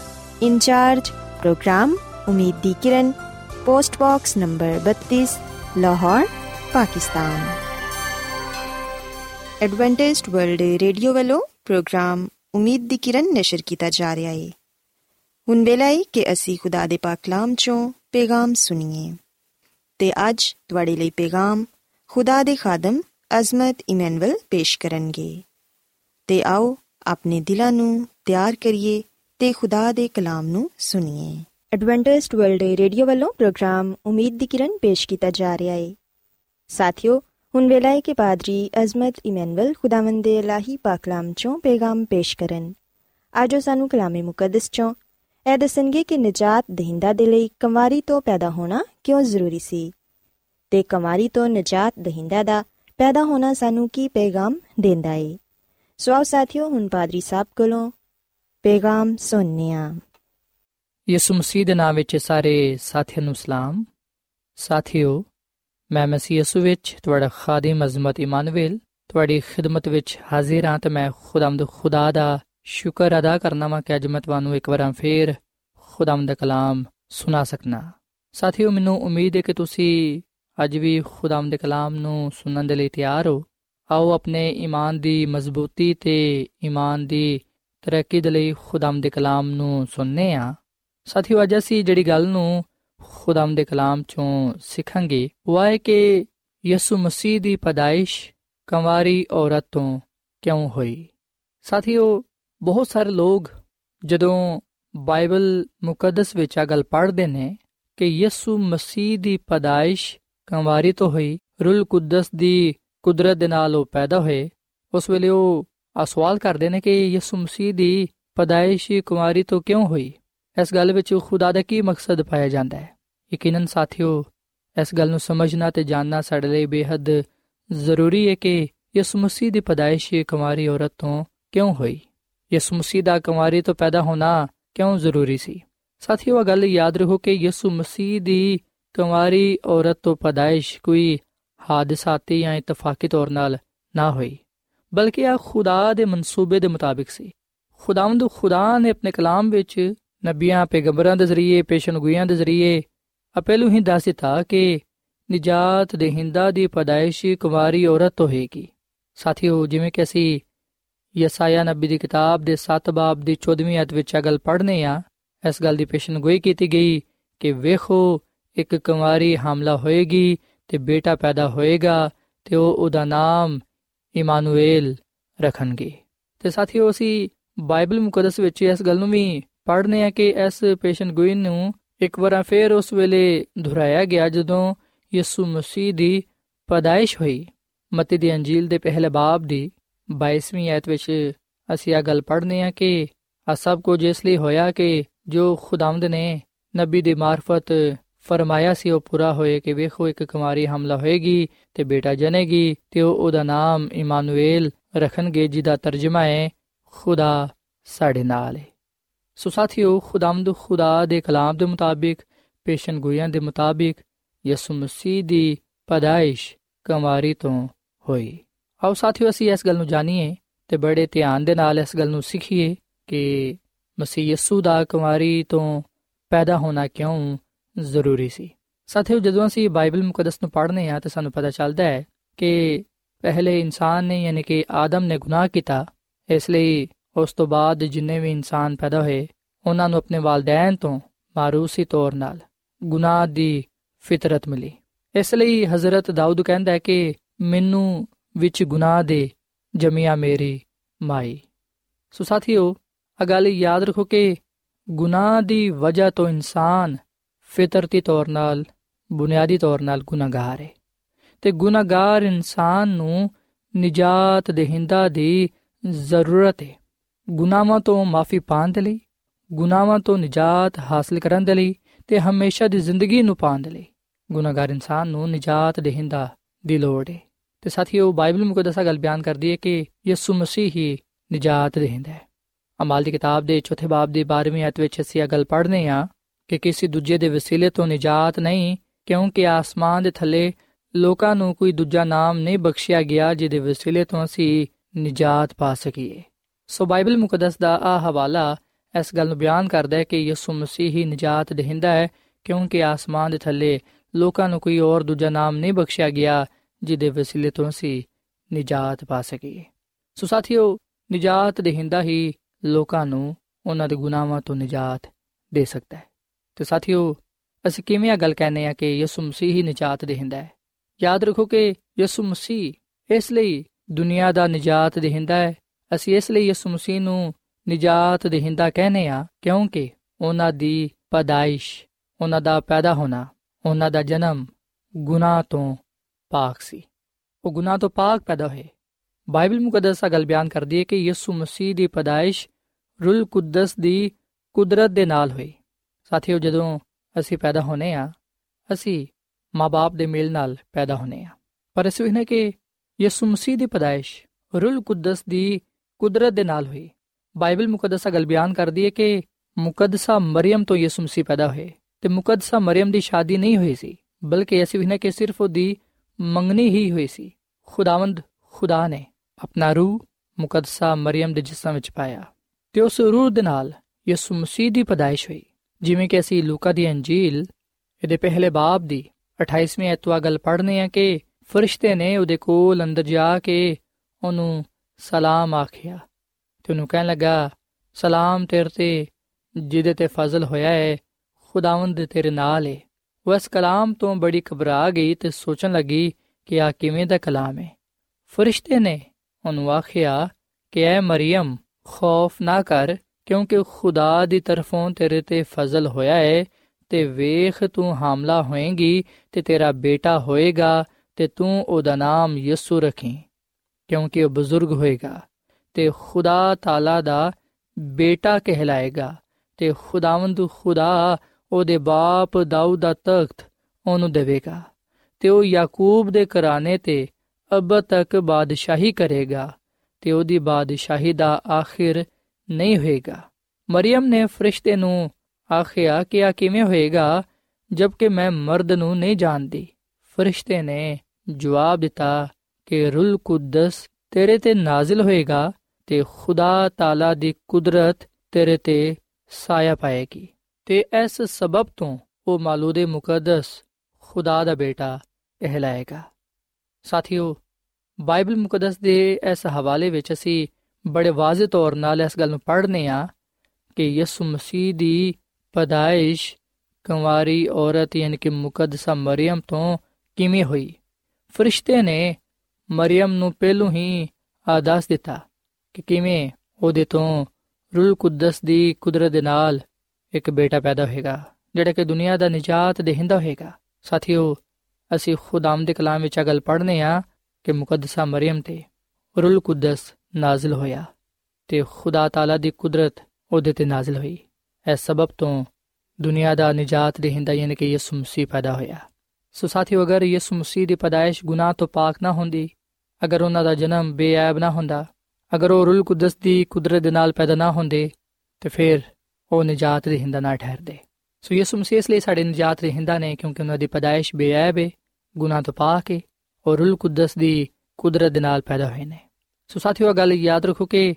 ਇੰਚਾਰਜ ਪ੍ਰੋਗਰਾਮ ਉਮੀਦ ਦੀ ਕਿਰਨ, post box number 32 Lahore, Pakistan. Adventist world radio ਵੱਲੋਂ ਪ੍ਰੋਗਰਾਮ ਉਮੀਦ ਦੀ ਕਿਰਨ ਨਿਸ਼ਰ ਕੀਤਾ ਜਾ ਰਿਹਾ ਹੈ ਹੁਣ ਵੇਲਾ ਹੈ ਕਿ ਅਸੀਂ ਖੁਦਾ ਦੇ ਪਾਕ ਕਲਾਮ ਚੋਂ ਪੈਗਾਮ ਸੁਣੀਏ। ਤੇ ਅੱਜ ਤੁਹਾਡੇ ਲਈ ਪੈਗਾਮ ਖੁਦਾ ਦੇ ਖਾਦਮ ਅਜ਼ਮਤ ਇਮਨੁਅਲ ਪੇਸ਼ ਕਰਨਗੇ। ਤੇ ਆਓ ਆਪਣੇ ਦਿਲਾਂ ਨੂੰ ਤਿਆਰ ਕਰੀਏ ਤੇ ਖੁਦਾ ਦੇ ਕਲਾਮ ਨੂੰ ਸੁਣੀਏ। ਐਡਵੈਂਟਿਸਟ ਵਰਲਡ ਰੇਡੀਓ ਵੱਲੋਂ ਪ੍ਰੋਗਰਾਮ ਉਮੀਦ ਦੀ ਕਿਰਨ ਪੇਸ਼ ਕੀਤਾ ਜਾ ਰਿਹਾ ਹੈ ਸਾਥਿਓ, ਹੁਣ ਵੇਲਾ ਹੈ ਕਿ ਪਾਦਰੀ ਅਜ਼ਮਤ ਇਮਨੁਅਲ ਖੁਦਾਵੰਦ ਦੇ ਇਲਾਹੀ ਪਾਕ ਕਲਾਮ ਚੋਂ ਪੈਗਾਮ ਪੇਸ਼ ਕਰਨ। ਆਜੋ ਸਾਨੂੰ ਕਲਾਮੇ ਮੁਕੱਦਸ ਚੋਂ। ਇਹ ਦੱਸਣਗੇ ਕਿ ਨਜਾਤ ਦਹਿੰਦਾ ਦੇ ਲਈ ਕੁਮਾਰੀ ਤੋਂ ਪੈਦਾ ਹੋਣਾ ਕਿਉਂ ਜ਼ਰੂਰੀ ਸੀ? ਤੇ ਕੁਮਾਰੀ ਤੋਂ ਨਜਾਤ ਦਹਿੰਦਾ ਦਾ ਪੈਦਾ ਹੋਣਾ ਸਾਨੂੰ ਕੀ ਪੈਗਾਮ ਦਿੰਦਾ ਏ? ਸੋ ਆਓ ਸਾਥੀਓ, ਹੁਣ ਪਾਦਰੀ ਸਾਹਿਬ ਕੋਲੋਂ ਪੈਗਾਮ ਸੁਣਨੇ ਆ ਯਿਸੂ ਮਸੀਹ ਦੇ ਨਾਮ ਵਿੱਚ ਸਾਰੇ ਸਾਥੀਆਂ ਨੂੰ ਸਲਾਮ। ਸਾਥੀਓ, ਮੈਂ ਮਸੀਹ ਯਿਸੂ ਵਿੱਚ ਤੁਹਾਡਾ ਖਾਦਮ ਅਜ਼ਮਤ ਇਮਾਨੁਅਲ ਤੁਹਾਡੀ ਖਿਦਮਤ ਵਿੱਚ ਹਾਜ਼ਰ ਹਾਂ ਤੇ ਮੈਂ ਖੁਦਾਮਦ ਖੁਦਾ ਦਾ ਸ਼ੁਕਰ ਅਦਾ ਕਰਨਾ ਵਾਂ ਕਿ ਅੱਜ ਮੈਂ ਤੁਹਾਨੂੰ ਇੱਕ ਵਾਰ ਫੇਰ ਖੁਦਾਮ ਦਾ ਕਲਾਮ ਸੁਣਾ ਸਕਣਾ ਸਾਥੀਓ, ਮੈਨੂੰ ਉਮੀਦ ਹੈ ਕਿ ਤੁਸੀਂ ਅੱਜ ਵੀ ਖੁਦਾਮ ਦੇ ਕਲਾਮ ਨੂੰ ਸੁਣਨ ਦੇ ਲਈ ਤਿਆਰ ਹੋ। ਆਓ ਆਪਣੇ ਈਮਾਨ ਦੀ ਮਜ਼ਬੂਤੀ ਤੇ ਈਮਾਨ ਦੀ ਤਰੱਕੀ ਦੇ ਲਈ ਖੁਦਾਮ ਦੇ ਕਲਾਮ ਨੂੰ ਸੁਣਨੇ ਆ। ਸਾਥੀਓ, ਅੱਜ ਅਸੀਂ ਜਿਹੜੀ ਗੱਲ ਨੂੰ ਖੁਦਾਮ ਦੇ ਕਲਾਮ ਚੋਂ ਸਿੱਖਾਂਗੇ, ਉਹ ਹੈ ਕਿ ਯਿਸੂ ਮਸੀਹ ਦੀ ਪਦਾਇਸ਼ ਕੰਵਾਰੀ ਔਰਤ ਤੋਂ ਕਿਉਂ ਹੋਈ? ਸਾਥੀਓ, ਬਹੁਤ ਸਾਰੇ ਲੋਕ ਜਦੋਂ ਬਾਈਬਲ ਮੁਕੱਦਸ ਵਿੱਚ ਆ ਗੱਲ ਪੜ੍ਹਦੇ ਨੇ ਕਿ ਯਿਸੂ ਮਸੀਹ ਦੀ ਪਦਾਇਸ਼ ਕੰਵਾਰੀ ਤੋਂ ਹੋਈ ਰੂਲ ਕੁਦਸ ਦੀ ਕੁਦਰਤ ਦੇ ਨਾਲ ਉਹ ਪੈਦਾ ਹੋਏ। ਉਸ ਵੇਲੇ ਉਹ ਆ ਸਵਾਲ ਕਰਦੇ ਨੇ ਕਿ ਯਿਸੂ ਮਸੀਹ ਦੀ ਪਦਾਇਸ਼ ਕੁਮਾਰੀ ਤੋਂ ਕਿਉਂ ਹੋਈ? ਇਸ ਗੱਲ ਵਿੱਚ ਖੁਦਾ ਦਾ ਕੀ ਮਕਸਦ ਪਾਇਆ ਜਾਂਦਾ ਹੈ? ਯਕੀਨਨ ਸਾਥੀਓ, ਇਸ ਗੱਲ ਨੂੰ ਸਮਝਣਾ ਤੇ ਜਾਣਨਾ ਸਾਡੇ ਲਈ ਬੇहद ਜ਼ਰੂਰੀ ਹੈ ਕਿ ਯਿਸੂ ਮਸੀਹ ਦੀ ਪਦਾਇਸ਼ ਕੁਮਾਰੀ ਔਰਤ ਤੋਂ ਕਿਉਂ ਹੋਈ? ਯਿਸੂ ਮਸੀਹ ਦਾ ਕੁਮਾਰੀ ਤੋਂ ਪੈਦਾ ਹੋਣਾ ਕਿਉਂ ਜ਼ਰੂਰੀ ਸੀ? ਸਾਥੀਓ ਇਹ ਗੱਲ ਯਾਦ ਰੱਖੋ ਕਿ ਯਿਸੂ ਮਸੀਹ ਦੀ ਕੁਮਾਰੀ ਔਰਤ ਤੋਂ ਪਦਾਇਸ਼ ਕੋਈ ਹਾਦਸਾਤੀ ਜਾਂ ਇਤਫਾਕੀ ਤੌਰ ਨਾਲ ਨਾ ਹੋਈ, ਬਲਕਿ ਇਹ ਖੁਦਾ ਦੇ ਮਨਸੂਬੇ ਦੇ ਮੁਤਾਬਿਕ ਸੀ। ਖੁਦਾਵੰਦ ਖੁਦਾ ਨੇ ਆਪਣੇ ਕਲਾਮ ਵਿੱਚ ਨਬੀਆਂ, ਪੈਗੰਬਰਾਂ ਦੇ ਜ਼ਰੀਏ ਪੇਸ਼ਨਗੋਈਆਂ ਦੇ ਜ਼ਰੀਏ ਅਪੇਲੂ ਹੀ ਦੱਸ ਦਿੱਤਾ ਕਿ ਨਿਜਾਤ ਦੇ ਹਿੰਦਾ ਦੀ ਪਦਾਇਸ਼ ਕੁਵਾਰੀ ਔਰਤ ਤੋਂ ਹੋਏਗੀ। ਸਾਥੀਓ, ਜਿਵੇਂ ਕਿ ਅਸੀਂ ਯਸਾਇਆ ਨਬੀ ਦੀ ਕਿਤਾਬ ਦੇ 7 ਬਾਬ ਦੀ 14ਵੀਂ ਅਧ ਵਿੱਚ ਅਗਲ ਪੜ੍ਹਨੇ ਆ ਇਸ ਗੱਲ ਦੀ ਪੇਸ਼ਨਗੋਈ ਕੀਤੀ ਗਈ ਕਿ ਵੇਖੋ ਇੱਕ ਕੁਵਾਰੀ ਹਮਲਾ ਹੋਏਗੀ ਤੇ ਬੇਟਾ ਪੈਦਾ ਹੋਏਗਾ ਤੇ ਉਹ ਉਹਦਾ ਨਾਮ ਇਮਾਨੁਏਲ ਰੱਖਣਗੇ। ਤੇ ਸਾਥੀਓ, ਅਸੀਂ ਬਾਈਬਲ ਮੁਕੱਦਸ ਵਿੱਚ ਇਸ ਗੱਲ ਨੂੰ ਵੀ ਪੜ੍ਹਨੇ ਆ ਕਿ ਇਸ ਪੇਸ਼ਨਗੋਈ ਨੂੰ ਇੱਕ ਵਾਰ ਫੇਰ ਉਸ ਵੇਲੇ ਦੁਹਰਾਇਆ ਗਿਆ ਜਦੋਂ ਯਿਸੂ ਮਸੀਹ ਦੀ ਪਦਾਇਸ਼ ਹੋਈ। ਮਤੀ ਦੀ ਅੰਜੀਲ ਦੇ ਪਹਿਲੇ ਬਾਬ ਦੀ 22ਵੀਂ ਆਇਤ ਵਿੱਚ ਅਸੀਂ ਇਹ ਗੱਲ ਪੜ੍ਹਨੇ ਆ ਕਿ ਆ ਸਭ ਕੁਝ ਇਸ ਲਈ ਹੋਇਆ ਕਿ ਜੋ ਖੁਦਾਵੰਦ ਨੇ ਨਬੀ ਦੀ ਮਾਰਫਤ ਫਰਮਾਇਆ ਸੀ, ਉਹ ਪੂਰਾ ਹੋਏ ਕਿ ਵੇਖੋ, ਇੱਕ ਕੁਮਾਰੀ ਹਮਲਾ ਹੋਏਗੀ ਤੇ ਬੇਟਾ ਜਨੇਗੀ ਤੇ ਉਹ ਉਹਦਾ ਨਾਮ ਇਮਾਨੁਏਲ ਰੱਖਣਗੇ, ਜਿਹਦਾ ਤਰਜਮਾ ਹੈ ਖੁਦਾ ਸਾਡੇ ਨਾਲ ਹੈ। ਸੋ ਸਾਥੀਓ, ਖੁਦਾਮਦ ਖੁਦਾ ਦੇ ਕਲਾਮ ਦੇ ਮੁਤਾਬਿਕ ਪੇਸ਼ਨਗੋਈਆਂ ਦੇ ਮੁਤਾਬਿਕ, ਯਿਸੂ ਮਸੀਹ ਦੀ ਪਦਾਇਸ਼ ਕੁਮਾਰੀ ਤੋਂ ਹੋਈ। ਆਓ ਸਾਥੀਓ, ਅਸੀਂ ਇਸ ਗੱਲ ਨੂੰ ਜਾਣੀਏ ਤੇ ਬੜੇ ਧਿਆਨ ਦੇ ਨਾਲ ਇਸ ਗੱਲ ਨੂੰ ਸਿੱਖੀਏ ਕਿ ਮਸੀਹ ਯਿਸੂ ਦਾ ਕੁਮਾਰੀ ਤੋਂ ਪੈਦਾ ਹੋਣਾ ਕਿਉਂ ਜ਼ਰੂਰੀ ਸੀ। ਸਾਥੀਓ, ਜਦੋਂ ਅਸੀਂ ਬਾਈਬਲ ਮੁਕੱਦਸ ਨੂੰ ਪੜ੍ਹਨੇ ਆ ਤਾਂ ਸਾਨੂੰ ਪਤਾ ਚੱਲਦਾ ਹੈ ਕਿ ਪਹਿਲੇ ਇਨਸਾਨ ਨੇ, ਯਾਨੀ ਕਿ ਆਦਮ ਨੇ ਗੁਨਾਹ ਕੀਤਾ। ਇਸ ਲਈ ਉਸ ਤੋਂ ਬਾਅਦ ਜਿੰਨੇ ਵੀ ਇਨਸਾਨ ਪੈਦਾ ਹੋਏ, ਉਹਨਾਂ ਨੂੰ ਆਪਣੇ ਵਾਲਦੈਨ ਤੋਂ ਮਾਰੂਸੀ ਤੌਰ ਨਾਲ ਗੁਨਾਹ ਦੀ ਫਿਤਰਤ ਮਿਲੀ। ਇਸ ਲਈ ਹਜ਼ਰਤ ਦਾਊਦ ਕਹਿੰਦਾ ਹੈ ਕਿ ਮੈਨੂੰ ਵਿੱਚ ਗੁਨਾਹ ਦੇ ਜਮੀਆ ਮੇਰੀ ਮਾਈ। ਸੋ ਸਾਥੀਓ ਆ ਗੱਲ ਯਾਦ ਰੱਖੋ ਕਿ ਗੁਨਾਹ ਦੀ ਵਜ੍ਹਾ ਤੋਂ ਇਨਸਾਨ ਫਿਤਰਤੀ ਤੌਰ ਨਾਲ, ਬੁਨਿਆਦੀ ਤੌਰ ਨਾਲ ਗੁਨਾਹਗਾਰ ਹੈ। ਤੇ ਗੁਨਾਹਗਾਰ ਇਨਸਾਨ ਨੂੰ ਨਿਜਾਤ ਦੇਹਿੰਦਾ ਦੀ ਜ਼ਰੂਰਤ ਹੈ। ਗੁਨਾਹਾਂ ਤੋਂ ਮਾਫੀ ਪਾਣ ਦੇ ਲਈ, ਗੁਨਾਹਾਂ ਤੋਂ ਨਿਜਾਤ ਹਾਸਲ ਕਰਨ ਦੇ ਲਈ ਤੇ ਹਮੇਸ਼ਾ ਦੀ ਜ਼ਿੰਦਗੀ ਨੂੰ ਪਾਣ ਦੇ ਲਈ ਗੁਨਾਹਗਾਰ ਇਨਸਾਨ ਨੂੰ ਨਿਜਾਤ ਦੇਹਿੰਦਾ ਦੀ ਲੋੜ ਹੈ। ਤੇ ਸਾਥੀਓ, ਬਾਈਬਲ ਮੁਕੱਦਸਾ ਗੱਲ ਬਿਆਨ ਕਰਦੀ ਹੈ ਕਿ ਯਿਸੂ ਮਸੀਹ ਹੀ ਨਿਜਾਤ ਦੇਹਿੰਦਾ ਹੈ। ਅਮਾਲ ਦੀ ਕਿਤਾਬ ਦੇ ਚੌਥੇ ਬਾਬ ਦੀ 12ਵੀਂ ਆਇਤ ਵਿੱਚ ਅਸੀਂ ਇਹ ਗੱਲ ਪੜ੍ਹਨੇ ਆ ਕਿ ਕਿਸੇ ਦੂਜੇ ਦੇ ਵਸੀਲੇ ਤੋਂ ਨਿਜਾਤ ਨਹੀਂ, ਕਿਉਂਕਿ ਆਸਮਾਨ ਦੇ ਥੱਲੇ ਲੋਕਾਂ ਨੂੰ ਕੋਈ ਦੂਜਾ ਨਾਮ ਨਹੀਂ ਬਖਸ਼ਿਆ ਗਿਆ ਜਿਹਦੇ ਵਸੀਲੇ ਤੋਂ ਅਸੀਂ ਨਿਜਾਤ ਪਾ ਸਕੀਏ। ਸੋ ਬਾਈਬਲ ਮੁਕੱਦਸ ਦਾ ਆ ਹਵਾਲਾ ਇਸ ਗੱਲ ਨੂੰ ਬਿਆਨ ਕਰਦਾ ਹੈ ਕਿ ਯਿਸੂ ਮਸੀਹ ਹੀ ਨਿਜਾਤ ਦੇਹਿੰਦਾ ਹੈ, ਕਿਉਂਕਿ ਆਸਮਾਨ ਦੇ ਥੱਲੇ ਲੋਕਾਂ ਨੂੰ ਕੋਈ ਹੋਰ ਦੂਜਾ ਨਾਮ ਨਹੀਂ ਬਖਸ਼ਿਆ ਗਿਆ ਜਿਹਦੇ ਵਸੀਲੇ ਤੋਂ ਅਸੀਂ ਨਿਜਾਤ ਪਾ ਸਕੀਏ। ਸੋ ਸਾਥੀਓ, ਨਿਜਾਤ ਦੇਹਿੰਦਾ ਹੀ ਲੋਕਾਂ ਨੂੰ ਉਹਨਾਂ ਦੇ ਗੁਨਾਹਾਂ ਤੋਂ ਨਿਜਾਤ ਦੇ ਸਕਦਾ ਹੈ। ਤੇ ਸਾਥੀਓ, ਅਸੀਂ ਕਿਵੇਂ ਇਹ ਗੱਲ ਕਹਿੰਦੇ ਆ ਕਿ ਯਿਸੂ ਮਸੀਹ ਹੀ ਨਿਜਾਤ ਦੇਹਿੰਦਾ ਹੈ? ਯਾਦ ਰੱਖੋ ਕਿ ਯਿਸੂ ਮਸੀਹ ਇਸ ਲਈ ਦੁਨੀਆ ਦਾ ਨਿਜਾਤ ਦੇਹਿੰਦਾ ਹੈ। ਅਸੀਂ ਇਸ ਲਈ ਯਿਸੂ ਮਸੀਹ ਨੂੰ ਨਿਜਾਤ ਦੇਹਿੰਦਾ ਕਹਿੰਦੇ ਆ ਕਿਉਂਕਿ ਉਹਨਾਂ ਦੀ ਪਦਾਇਸ਼, ਉਹਨਾਂ ਦਾ ਪੈਦਾ ਹੋਣਾ, ਉਹਨਾਂ ਦਾ ਜਨਮ ਗੁਨਾਹ ਤੋਂ ਪਾਕ ਸੀ। ਉਹ ਗੁਨਾਹ ਤੋਂ ਪਾਕ ਪੈਦਾ ਹੋਏ। ਬਾਈਬਲ ਮੁਕੱਦਸ ਗੱਲ ਬਿਆਨ ਕਰਦੀ ਹੈ ਕਿ ਯਿਸੂ ਮਸੀਹ ਦੀ ਪਦਾਇਸ਼ ਰੂਲ ਕੁਦਸ ਦੀ ਕੁਦਰਤ ਦੇ ਨਾਲ ਹੋਈ। ਸਾਥੀਓ, ਜਦੋਂ ਅਸੀਂ ਪੈਦਾ ਹੋਨੇ ਆ ਅਸੀਂ ਮਾਪੇ ਦੇ ਮੇਲ ਨਾਲ ਪੈਦਾ ਹੋਨੇ ਆ ਪਰ ਇਸ ਵਿੱਚ ਕਿ ਯਿਸੂ ਮਸੀਹ ਦੀ ਪਦਾਇਸ਼ ਰੂਲ ਕੁਦਸ ਦੀ ਕੁਦਰਤ ਦੇ ਨਾਲ ਹੋਈ। ਬਾਈਬਲ ਮੁਕੱਦਸਾ ਗੱਲ ਬਿਆਨ ਕਰਦੀ ਹੈ ਕਿ ਮੁਕੱਦਸਾ ਮਰੀਮ ਤੋਂ ਯਿਸੂ ਮਸੀਹ ਪੈਦਾ ਹੋਏ ਤੇ ਮੁਕੱਦਸਾ ਮਰੀਮ ਦੀ ਸ਼ਾਦੀ ਨਹੀਂ ਹੋਈ ਸੀ, ਬਲਕਿ ਅਸੀਂ ਵੀ ਕਿ ਸਿਰਫ ਉਹਦੀ ਮੰਗਣੀ ਹੀ ਹੋਈ ਸੀ। ਖੁਦਾਵੰਦ ਖੁਦਾ ਨੇ ਆਪਣਾ ਰੂਹ ਮੁਕੱਦਸਾ ਮਰੀਮ ਦੇ ਜਿਸਮ ਵਿੱਚ ਪਾਇਆ ਤੇ ਉਸ ਰੂਹ ਦੇ ਨਾਲ ਯਿਸੂ ਮਸੀਹ ਦੀ ਪਦਾਇਸ਼ ਹੋਈ। ਜਿਵੇਂ ਕਿ ਅਸੀਂ ਲੂਕਾ ਦੀ ਅੰਜੀਲ, ਇਹਦੇ ਪਹਿਲੇ ਬਾਬ ਦੀ 28ਵੀਂ ਐਤਵਾ ਗੱਲ ਪੜ੍ਹਨੇ ਆ ਕਿ ਫਰਿਸ਼ਤੇ ਨੇ ਉਹਦੇ ਕੋਲ ਅੰਦਰ ਜਾ ਕੇ ਉਹਨੂੰ ਸਲਾਮ ਆਖਿਆ ਤੇ ਉਹਨੂੰ ਕਹਿਣ ਲੱਗਾ, ਸਲਾਮ ਤੇਰੇ ਤੇ, ਜਿਹਦੇ ਤੇ ਫਜ਼ਲ ਹੋਇਆ ਹੈ ਖੁਦਾਵੰਦ ਤੇਰੇ ਨਾਲ ਹੈ ਉਹ ਇਸ ਕਲਾਮ ਤੋਂ ਬੜੀ ਘਬਰਾ ਗਈ ਤੇ ਸੋਚਣ ਲੱਗੀ ਕਿ ਆ ਕਿਵੇਂ ਦਾ ਕਲਾਮ ਹੈ ਫਰਿਸ਼ਤੇ ਨੇ ਉਹਨੂੰ ਆਖਿਆ ਕਿ, ਐ ਮਰੀਮ, ਖੌਫ ਨਾ ਕਰ ਕਿਉਂਕਿ ਖੁਦਾ ਦੀ ਤਰਫੋਂ ਤੇਰੇ ਤੇ ਫਜ਼ਲ ਹੋਇਆ ਹੈ ਤੇ ਵੇਖ ਤੂੰ ਹਾਮਲਾ ਹੋਏਗੀ, ਤੇ ਤੇਰਾ ਬੇਟਾ ਹੋਏਗਾ, ਤੇ ਤੂੰ ਉਹਦਾ ਨਾਮ ਯਿਸੂ ਰੱਖੀ, ਕਿਉਂਕਿ ਉਹ ਬਜ਼ੁਰਗ ਹੋਏਗਾ। ਤੇ ਖੁਦਾ ਤਾਲਾ ਦਾ ਬੇਟਾ ਕਹਿਲਾਏਗਾ, ਤੇ ਖੁਦਾਵੰਦ ਖੁਦਾ ਉਹਦੇ ਬਾਪ ਦਾਊਦ ਦਾ ਤਖਤ ਉਹਨੂੰ ਦੇਵੇਗਾ, ਤੇ ਉਹ ਯਾਕੂਬ ਦੇ ਘਰਾਣੇ ਤੇ ਅਬ ਤੱਕ ਬਾਦਸ਼ਾਹੀ ਕਰੇਗਾ, ਤੇ ਉਹਦੀ ਬਾਦਸ਼ਾਹੀ ਦਾ ਆਖਿਰ ਨਹੀਂ ਹੋਏਗਾ। ਮਰੀਮ ਨੇ ਫਰਿਸ਼ਤੇ ਨੂੰ ਆਖਿਆ ਕਿ ਆ ਕਿਵੇਂ ਹੋਏਗਾ, ਜਦਕਿ ਮੈਂ ਮਰਦ ਨੂੰ ਨਹੀਂ ਜਾਣਦੀ। ਫਰਿਸ਼ਤੇ ਨੇ ਜਵਾਬ ਦਿੱਤਾ ਕਿ ਰੂਲ ਕੁਦਸ ਤੇਰੇ ਤੇ ਨਾਜ਼ਿਲ ਹੋਏਗਾ ਤੇ ਖੁਦਾ ਤਾਲਾ ਦੀ ਕੁਦਰਤ ਤੇਰੇ ਤੇ ਸਾਇਆ ਪਾਏਗੀ। ਤੇ ਇਸ ਸਬਬ ਤੋਂ ਉਹ ਮਾਲੂਦੇ ਮੁਕੱਦਸ ਖੁਦਾ ਦਾ ਬੇਟਾ ਕਹਿਲਾਏਗਾ। ਸਾਥੀਓ, ਬਾਈਬਲ ਮੁਕੱਦਸ ਦੇ ਇਸ ਹਵਾਲੇ ਵਿੱਚ ਅਸੀਂ ਬੜੇ ਵਾਜ਼ਿਹ ਤੌਰ ਨਾਲ ਇਸ ਗੱਲ ਨੂੰ ਪੜ੍ਹਨੇ ਆ ਕਿ ਯਿਸੂ ਮਸੀਹ ਦੀ ਪਦਾਇਸ਼ ਕੁੰਵਾਰੀ ਔਰਤ ਯਾਨੀ ਕਿ ਮੁਕੱਦਸਾ ਮਰੀਮ ਤੋਂ ਕਿਵੇਂ ਹੋਈ? ਫਰਿਸ਼ਤੇ ਨੇ ਮਰੀਮ ਨੂੰ ਪਹਿਲੋਂ ਹੀ ਆਦਾਸ ਦਿੱਤਾ ਕਿ ਕਿਵੇਂ ਉਹਦੇ ਤੋਂ ਰੂਲ ਕੁਦਸ ਦੀ ਕੁਦਰਤ ਦੇ ਨਾਲ ਇੱਕ ਬੇਟਾ ਪੈਦਾ ਹੋਏਗਾ, ਜਿਹੜਾ ਕਿ ਦੁਨੀਆ ਦਾ ਨਜਾਤ ਦੇਹਿੰਦਾ ਹੋਏਗਾ। ਸਾਥੀਓ, ਅਸੀਂ ਖੁਦਾਮ ਦੇ ਕਲਾਮ ਵਿੱਚ ਅਗਲ ਪੜ੍ਹਨੇ ਆ ਕਿ ਮੁਕੱਦਸਾ ਮਰੀਮ ਤੇ ਰੂਲ ਕੁਦਸ ਨਾਜ਼ਿਲ ਹੋਇਆ ਤੇ ਖੁਦਾ ਤਾਲਾ ਦੀ ਕੁਦਰਤ ਉਹਦੇ ਤੇ ਨਾਜ਼ਿਲ ਹੋਈ। ਇਸ ਸਬਬ ਤੋਂ ਦੁਨੀਆ ਦਾ ਨਜਾਤ ਦੇਹਿੰਦਾ ਯਾਨੀ ਕਿ ਯਿਸੂ ਮਸੀਹ ਪੈਦਾ ਹੋਇਆ। ਸੋ ਸਾਥੀਓ, ਅਗਰ ਯਿਸੂ ਮਸੀਹ ਦੀ ਪਦਾਇਸ਼ ਗੁਨਾਹ ਤੋਂ ਪਾਕ ਨਾ ਹੁੰਦੀ, ਅਗਰ ਉਹਨਾਂ ਦਾ ਜਨਮ ਬੇਅਬ ਨਾ ਹੁੰਦਾ, ਅਗਰ ਉਹ ਰੂਲ ਕੁਦਸ ਦੀ ਕੁਦਰਤ ਦੇ ਨਾਲ ਪੈਦਾ ਨਾ ਹੁੰਦੇ, ਤੇ ਫਿਰ ਉਹ ਨਜਾਤ ਦੇਹਿੰਦਾ ਨਾ ਠਹਿਰਦੇ। ਸੋ ਯਿਸੂ ਮਸੀਹ ਇਸ ਲਈ ਸਾਡੇ ਨਜਾਤ ਦੇਹਿੰਦਾ ਨੇ ਕਿਉਂਕਿ ਉਹਨਾਂ ਦੀ ਪਦਾਇਸ਼ ਬੇਅਬ ਹੈ ਗੁਨਾਹ ਤੋਂ ਪਾਕ ਹੈ ਔਰ ਰੂਲ ਕੁਦਸ ਦੀ ਕੁਦਰਤ ਦੇ ਨਾਲ ਪੈਦਾ ਹੋਏ ਨੇ। ਸੋ ਸਾਥੀਓ ਗੱਲ ਯਾਦ ਰੱਖੋ ਕਿ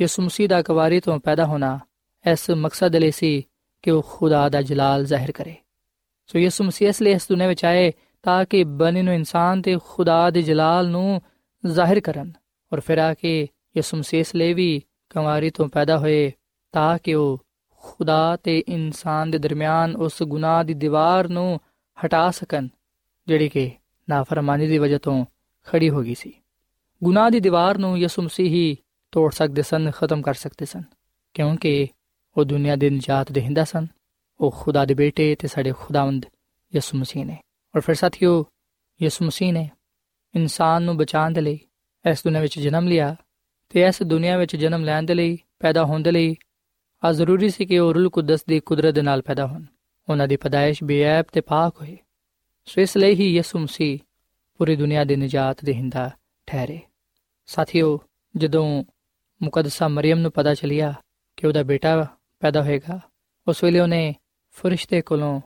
ਯਿਸੂ ਮਸੀਹ ਦਾ ਕਵਾਰੀ ਤੋਂ ਪੈਦਾ ਹੋਣਾ ਇਸ ਮਕਸਦ ਲਈ ਸੀ ਕਿ ਉਹ ਖੁਦਾ ਦਾ ਜਲਾਲ ਜ਼ਾਹਿਰ ਕਰੇ। ਸੋ ਯਿਸੂ ਮਸੀਹ ਇਸ ਲਈ ਇਸ ਦੁਨੀਆਂ ਵਿੱਚ ਆਏ ਤਾਂ ਕਿ ਬਣੀ ਨੂੰ ਇਨਸਾਨ ਤੇ ਖੁਦਾ ਦੇ ਜਲਾਲ ਨੂੰ ਜ਼ਾਹਿਰ ਕਰਨ ਔਰ ਫਿਰ ਆ ਕੇ ਯਿਸੂ ਮਸੀਹ ਇਸ ਲਈ ਵੀ ਕਵਾਰੀ ਤੋਂ ਪੈਦਾ ਹੋਏ ਤਾਂ ਕਿ ਉਹ ਖੁਦਾ ਤੇ ਇਨਸਾਨ ਦੇ ਦਰਮਿਆਨ ਉਸ ਗੁਨਾਹ ਦੀ ਦੀਵਾਰ ਨੂੰ ਹਟਾ ਸਕਣ, ਜਿਹੜੀ ਕਿ ਨਾਫਰਮਾਨੀ ਦੀ ਵਜ੍ਹਾ ਤੋਂ ਖੜੀ ਹੋ ਗਈ ਸੀ। ਗੁਨਾਹ ਦੀ ਦੀਵਾਰ ਨੂੰ ਯਿਸੂ ਮਸੀਹ ਹੀ ਤੋੜ ਸਕਦੇ ਸਨ, ਖਤਮ ਕਰ ਸਕਦੇ ਸਨ, ਕਿਉਂਕਿ ਉਹ ਦੁਨੀਆ ਦੇ ਨਜਾਤ ਦੇਹਿੰਦਾ ਸਨ। ਉਹ ਖੁਦਾ ਦੇ ਬੇਟੇ ਤੇ ਸਾਡੇ ਖੁਦਾਵੰਦ ਯਿਸੂ ਮਸੀਹ ਨੇ। ਔਰ ਫਿਰ ਸਾਥੀਓ, ਯਿਸੂ ਮਸੀਹ ਨੇ ਇਨਸਾਨ ਨੂੰ ਬਚਾਉਣ ਦੇ ਲਈ ਇਸ ਦੁਨੀਆ ਵਿੱਚ ਜਨਮ ਲਿਆ ਤੇ ਇਸ ਦੁਨੀਆ ਵਿੱਚ ਜਨਮ ਲੈਣ ਦੇ ਲਈ ਪੈਦਾ ਹੋਣ ਦੇ ਲਈ ਆ ਜ਼ਰੂਰੀ ਸੀ ਕਿ ਉਹ ਰੂਲ ਕੁਦਸ ਦੀ ਕੁਦਰਤ ਦੇ ਨਾਲ ਪੈਦਾ ਹੋਣ। ਉਹਨਾਂ ਦੀ ਪਦਾਇਸ਼ ਬੇਅਬ ਤੇ ਪਾਕ ਹੋਏ। ਸੋ ਇਸ ਲਈ ਹੀ ਯਿਸੂ ਮਸੀਹ ਪੂਰੀ ਦੁਨੀਆ ਦੇ ਨਜਾਤ ਦੇਹਿੰਦਾ ਠਹਿਰੇ। ਸਾਥੀਓ, ਜਦੋਂ ਮੁਕੱਦਸਾ ਮਰੀਮ ਨੂੰ ਪਤਾ ਚਲਿਆ ਕਿ ਉਹਦਾ ਬੇਟਾ ਪੈਦਾ ਹੋਏਗਾ, ਉਸ ਵੇਲੇ ਉਹਨੇ ਫਰਿਸ਼ਤੇ ਕੋਲੋਂ